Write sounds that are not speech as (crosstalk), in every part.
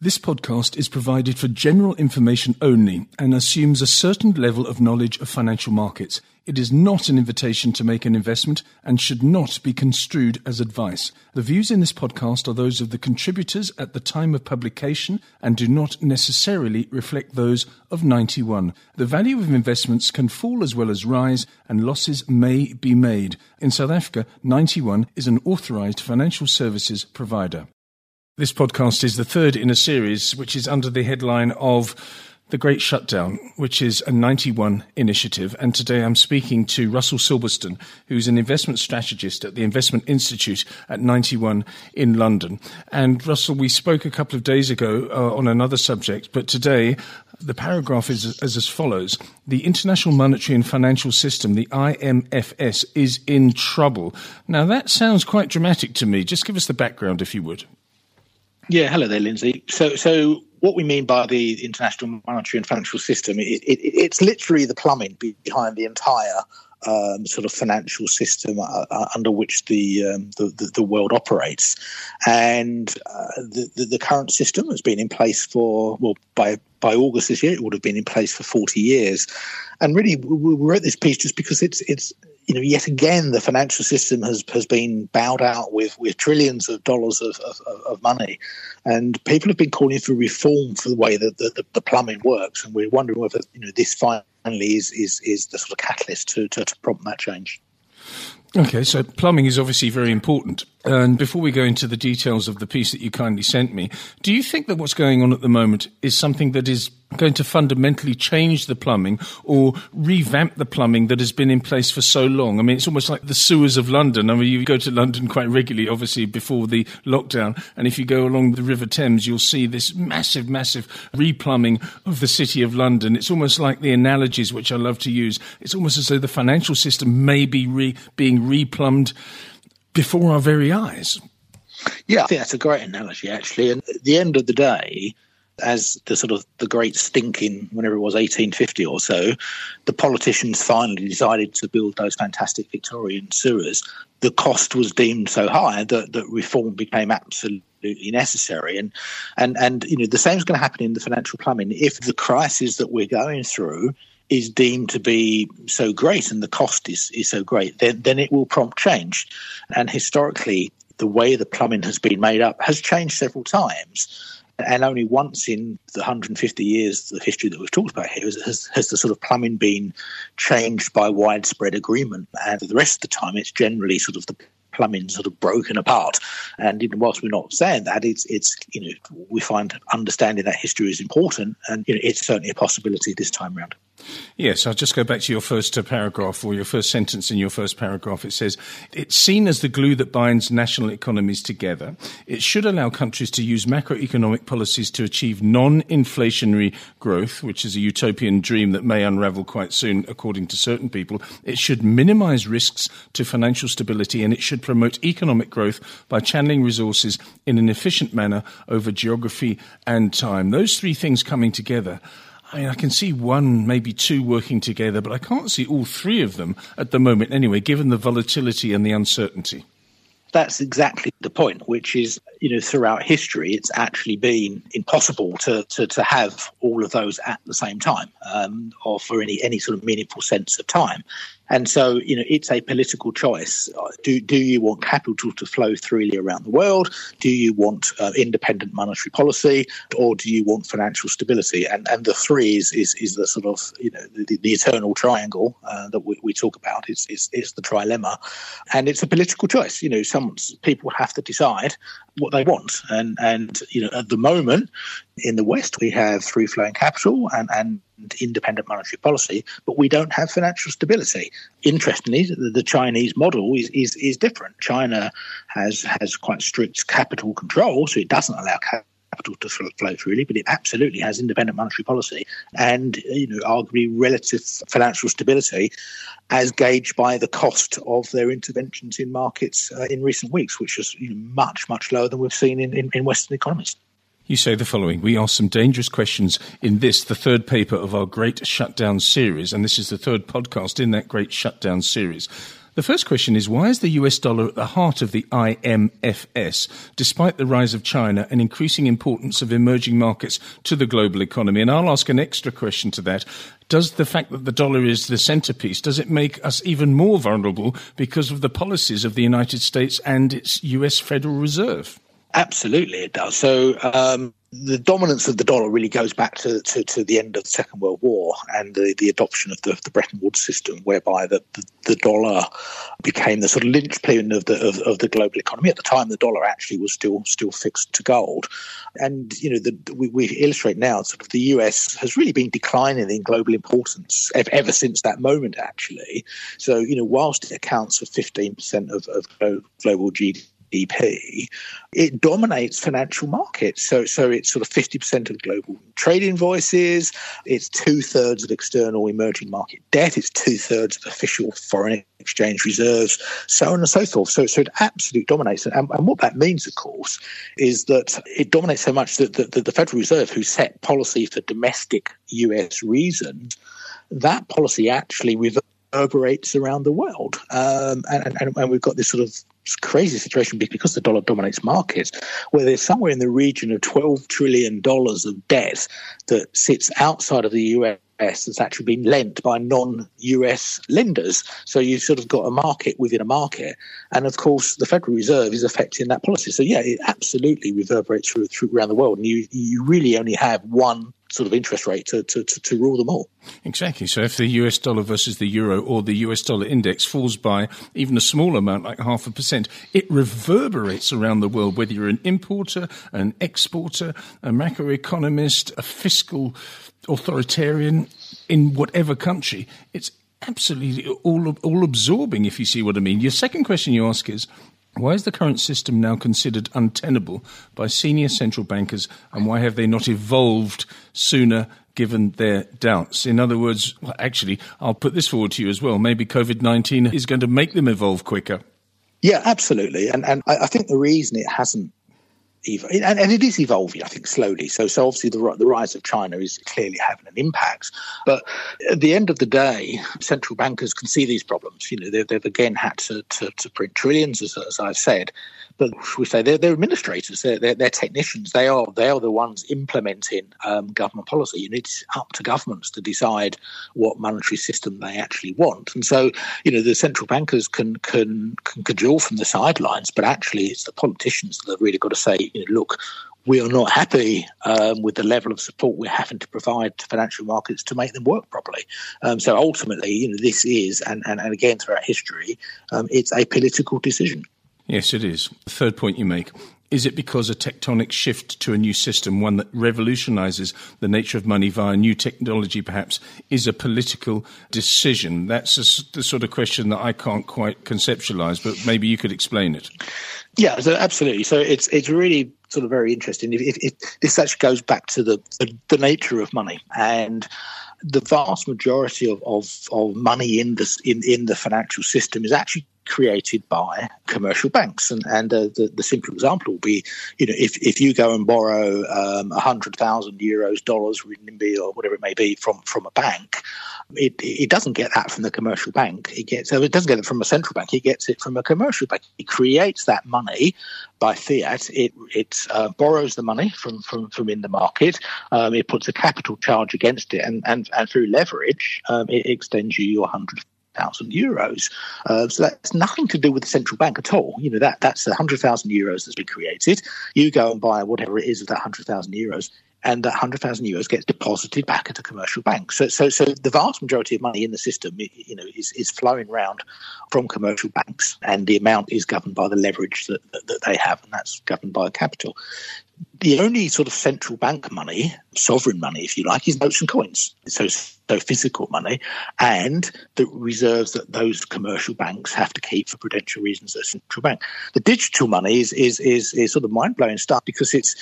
This podcast is provided for general information only and assumes a certain level of knowledge of financial markets. It is not an invitation to make an investment and should not be construed as advice. The views in this podcast are those of the contributors at the time of publication and do not necessarily reflect those of 91. The value of investments can fall as well as rise and losses may be made. In South Africa, 91 is an authorized financial services provider. This podcast is the third in a series which is under the headline of The Great Shutdown, which is a 91 initiative. And today I'm speaking to Russell Silberston, who's an investment strategist at the Investment Institute at 91 in London. And Russell, we spoke a couple of days ago uh, on another subject, but today the paragraph is, is as follows The International Monetary and Financial System, the IMFS, is in trouble. Now, that sounds quite dramatic to me. Just give us the background, if you would. Yeah, hello there, Lindsay. So, so what we mean by the international monetary and financial system, it, it, it's literally the plumbing behind the entire um, sort of financial system uh, uh, under which the, um, the, the, the world operates, and uh, the, the, the current system has been in place for well by by August this year it would have been in place for forty years, and really we wrote this piece just because it's it's you know, yet again, the financial system has, has been bowed out with, with trillions of dollars of, of, of money. And people have been calling for reform for the way that the, the, the, plumbing works. And we're wondering whether, you know, this finally is, is, is the sort of catalyst to, to, to prompt that change. Okay, so plumbing is obviously very important. And before we go into the details of the piece that you kindly sent me, do you think that what's going on at the moment is something that is going to fundamentally change the plumbing or revamp the plumbing that has been in place for so long? I mean, it's almost like the sewers of London. I mean, you go to London quite regularly, obviously, before the lockdown. And if you go along the River Thames, you'll see this massive, massive replumbing of the city of London. It's almost like the analogies which I love to use. It's almost as though the financial system may be re- being replumbed before our very eyes. Yeah, I think that's a great analogy, actually. And at the end of the day, as the sort of the great stinking, whenever it was 1850 or so, the politicians finally decided to build those fantastic Victorian sewers. The cost was deemed so high that, that reform became absolutely necessary. And and and you know the same is going to happen in the financial plumbing. If the crisis that we're going through is deemed to be so great and the cost is, is so great, then, then it will prompt change. And historically, the way the plumbing has been made up has changed several times. And only once in the 150 years of history that we've talked about here has, has the sort of plumbing been changed by widespread agreement. And the rest of the time, it's generally sort of the plumbing sort of broken apart. And know, whilst we're not saying that, it's it's you know we find understanding that history is important, and you know, it's certainly a possibility this time around. Yes, I'll just go back to your first uh, paragraph or your first sentence in your first paragraph. It says, It's seen as the glue that binds national economies together. It should allow countries to use macroeconomic policies to achieve non inflationary growth, which is a utopian dream that may unravel quite soon, according to certain people. It should minimize risks to financial stability and it should promote economic growth by channeling resources in an efficient manner over geography and time. Those three things coming together I mean, I can see one, maybe two working together, but I can't see all three of them at the moment anyway, given the volatility and the uncertainty. That's exactly the point, which is, you know, throughout history, it's actually been impossible to, to, to have all of those at the same time um, or for any, any sort of meaningful sense of time. And so, you know, it's a political choice. Do, do you want capital to flow freely around the world? Do you want uh, independent monetary policy? Or do you want financial stability? And and the three is is, is the sort of, you know, the, the eternal triangle uh, that we, we talk about. It's, it's, it's the trilemma. And it's a political choice. You know, some people have to decide what they want. And, and you know, at the moment in the West, we have free flowing capital and, and independent monetary policy, but we don't have financial stability. Interestingly, the, the Chinese model is, is, is different. China has has quite strict capital control, so it doesn't allow capital to flow freely, but it absolutely has independent monetary policy and you know arguably relative financial stability as gauged by the cost of their interventions in markets uh, in recent weeks, which is you know, much much lower than we've seen in, in, in Western economies. You say the following We ask some dangerous questions in this, the third paper of our Great Shutdown series, and this is the third podcast in that Great Shutdown series. The first question is why is the US dollar at the heart of the IMFS, despite the rise of China and increasing importance of emerging markets to the global economy? And I'll ask an extra question to that. Does the fact that the dollar is the centerpiece, does it make us even more vulnerable because of the policies of the United States and its US Federal Reserve? Absolutely, it does. So, um, the dominance of the dollar really goes back to, to, to, the end of the Second World War and the, the adoption of the, the Bretton Woods system, whereby the, the, the, dollar became the sort of linchpin of the of, of, the global economy. At the time, the dollar actually was still still fixed to gold, and you know the, we, we, illustrate now sort of the US has really been declining in global importance ever, ever since that moment. Actually, so you know whilst it accounts for fifteen percent of, of global GDP GDP, it dominates financial markets. So, so it's sort of 50% of global trade invoices, it's two thirds of external emerging market debt, it's two thirds of official foreign exchange reserves, so on and so forth. So, so it absolutely dominates. And, and what that means, of course, is that it dominates so much that, that, that the Federal Reserve, who set policy for domestic US reasons, that policy actually reverberates around the world. Um, and, and, and we've got this sort of crazy situation because the dollar dominates markets, where there's somewhere in the region of $12 trillion of debt that sits outside of the US that's actually been lent by non-US lenders. So you've sort of got a market within a market, and of course the Federal Reserve is affecting that policy. So yeah, it absolutely reverberates through, through around the world, and you you really only have one sort of interest rate to, to, to, to, rule them all. Exactly. So if the US dollar versus the euro or the US dollar index falls by even a small amount, like half a percent, it reverberates around the world, whether you're an importer, an exporter, a macroeconomist, a fiscal authoritarian in whatever country. It's absolutely all, all absorbing, if you see what I mean. Your second question you ask is, why is the current system now considered untenable by senior central bankers, and why have they not evolved sooner given their doubts? In other words, well, actually, I'll put this forward to you as well. Maybe COVID 19 is going to make them evolve quicker. Yeah, absolutely. And, and I think the reason it hasn't and, and, it is evolving, I think, slowly. So, so obviously, the the rise of China is clearly having an impact. But at the end of the day, central bankers can see these problems. You know, they've, they've again had to, to, to print trillions, as, as I've said, but we say they're, they're administrators, they're, they're, they're, technicians. They are they are the ones implementing um, government policy. And it's up to governments to decide what monetary system they actually want. And so, you know, the central bankers can can can cajole from the sidelines, but actually, it's the politicians that have really got to say, you know, look, we are not happy um, with the level of support we're having to provide to financial markets to make them work properly. Um, so ultimately, you know, this is, and, and, and again throughout history, um, it's a political decision. Yes, it is. The third point you make is it because a tectonic shift to a new system, one that revolutionizes the nature of money via new technology, perhaps, is a political decision? That's a, the sort of question that I can't quite conceptualize, but maybe you could explain it. Yeah, so absolutely. So it's it's really sort of very interesting. If, if, if this actually goes back to the, the, the nature of money and the vast majority of, of, of money in the in, in the financial system is actually created by commercial banks. And, and uh, the, the simple example will be, you know, if, if you go and borrow um, 100,000 euros, dollars, renminbi, or whatever it may be from, from a bank, it, it doesn't get that from the commercial bank. It gets so it doesn't get it from a central bank. It gets it from a commercial bank. It creates that money by fiat. It it uh, borrows the money from from, from in the market. Um, it puts a capital charge against it, and and, and through leverage, um, it extends you your hundred thousand euros. Uh, so that's nothing to do with the central bank at all. You know that that's the hundred thousand euros that's been created. You go and buy whatever it is of that hundred thousand euros and that 100,000 euros gets deposited back at a commercial bank. So, so, so the vast majority of money in the system, you know, is, is flowing around from commercial banks, and the amount is governed by the leverage that, that, that they have, and that's governed by capital the only sort of central bank money, sovereign money, if you like, is notes and coins. So, so physical money, and the reserves that those commercial banks have to keep for prudential reasons as central bank. The digital money is is is, is sort of mind blowing stuff because it's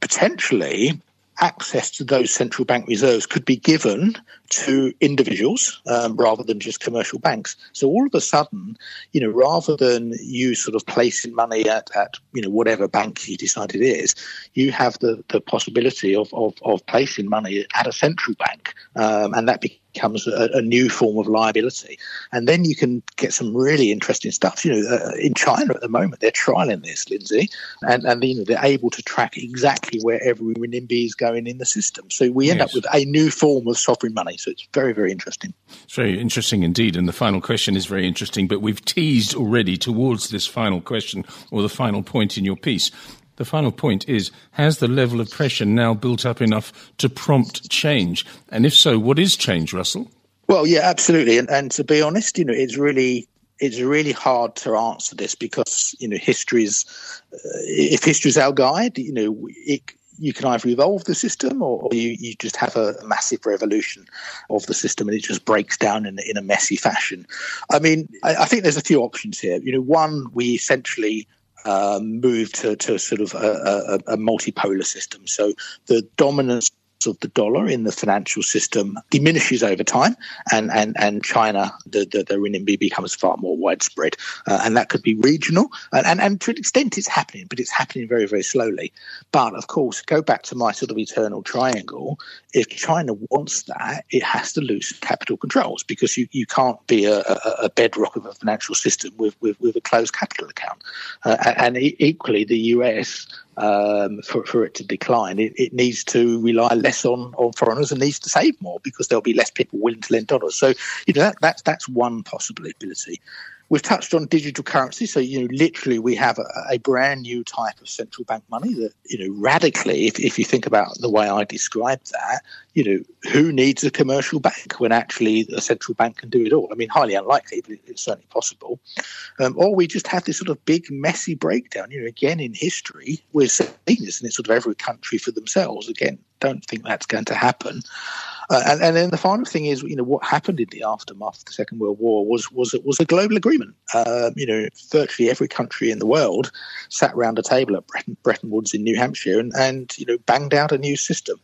potentially access to those central bank reserves could be given to individuals um, rather than just commercial banks. So all of a sudden, you know, rather than you sort of placing money at, at you know whatever bank you decide it is, you have the, the possibility of, of, of placing money at a central bank, um, and that becomes a, a, new form of liability. And then you can get some really interesting stuff. You know, uh, in China at the moment, they're trialing this, Lindsay, and, and you know, they're able to track exactly where every renminbi is going in the system. So we end yes. up with a new form of sovereign money. So it's very, very interesting. It's very interesting indeed. And the final question is very interesting, but we've teased already towards this final question or the final point in your piece. The final point is Has the level of pressure now built up enough to prompt change? And if so, what is change, Russell? Well, yeah, absolutely. And, and to be honest, you know, it's really it's really hard to answer this because you know history is uh, if history is our guide, you know, it, you can either evolve the system or, you, you just have a, a, massive revolution of the system and it just breaks down in, in a messy fashion. I mean, I, I think there's a few options here. You know, one, we essentially um, move to, to sort of a, a, a multipolar system. So the dominance of the dollar in the financial system diminishes over time, and and and China, the the, the renminbi becomes far more widespread, uh, and that could be regional, and, and and to an extent it's happening, but it's happening very very slowly. But of course, go back to my sort of eternal triangle. If China wants that, it has to loosen capital controls because you, you can't be a, a, a bedrock of a financial system with with, with a closed capital account, uh, and equally the US um, for, for it to decline. It, it, needs to rely less on, on foreigners and needs to save more because there'll be less people willing to lend dollars. So, you know, that, that's, that's one possibility. We've touched on digital currency, so you know, literally, we have a, a, brand new type of central bank money that you know radically. If, if you think about the way I described that, you know, who needs a commercial bank when actually a central bank can do it all? I mean, highly unlikely, but it's certainly possible. Um, or we just have this sort of big messy breakdown. You know, again in history, we're seeing this, and it's sort of every country for themselves. Again, don't think that's going to happen. Uh, and, and, then the final thing is, you know, what happened in the aftermath of the Second World War was was was a global agreement. Uh, you know, virtually every country in the world sat around a table at Bretton, Bretton Woods in New Hampshire and, and you know banged out a new system.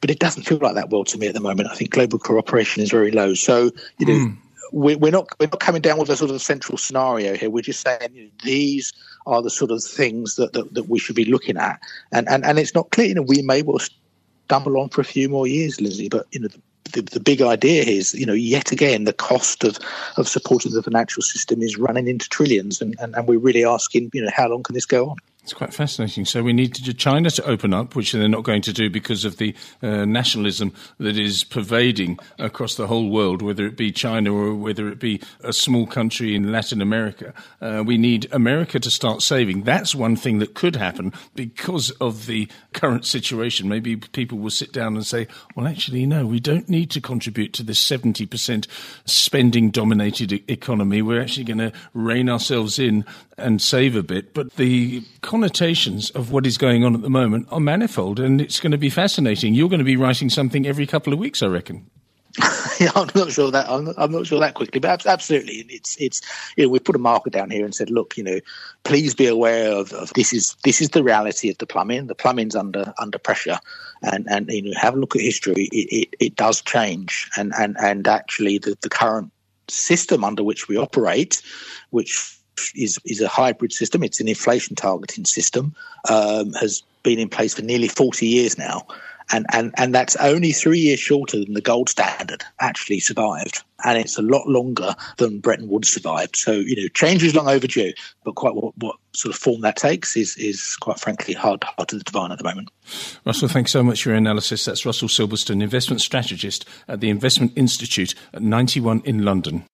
But it doesn't feel like that world to me at the moment. I think global cooperation is very low. So you know. Mm. We're not we're not coming down with a sort of central scenario here. We're just saying you know, these are the sort of things that, that, that we should be looking at, and and and it's not clear. You know, we may well stumble on for a few more years, Lizzie. But you know, the, the, the, big idea is, you know, yet again, the cost of, of supporting the financial system is running into trillions, and, and, and we're really asking, you know, how long can this go on? It's quite fascinating. So we need China to open up, which they're not going to do because of the uh, nationalism that is pervading across the whole world, whether it be China or whether it be a small country in Latin America. Uh, we need America to start saving. That's one thing that could happen because of the current situation. Maybe people will sit down and say, well, actually, no, we don't need to contribute to this 70% spending dominated economy. We're actually going to rein ourselves in and save a bit. But the connotations of what is going on at the moment are manifold, and it's going to be fascinating. You're going to be writing something every couple of weeks, I reckon. (laughs) yeah, I'm not sure that I'm not, I'm not, sure that quickly, but absolutely, it's it's you know we put a marker down here and said, look, you know, please be aware of, of this is this is the reality of the plumbing. The plumbing's under under pressure, and and you know have a look at history. It it, it does change, and and and actually the the current system under which we operate, which is is a hybrid system. It's an inflation targeting system. Um, has been in place for nearly 40 years now. And, and, and that's only three years shorter than the gold standard actually survived. And it's a lot longer than Bretton Woods survived. So, you know, change is long overdue, but quite what, what sort of form that takes is, is quite frankly hard, hard to divine at the moment. Russell, thanks so much for your analysis. That's Russell Silberston, investment strategist at the Investment Institute at 91 in London.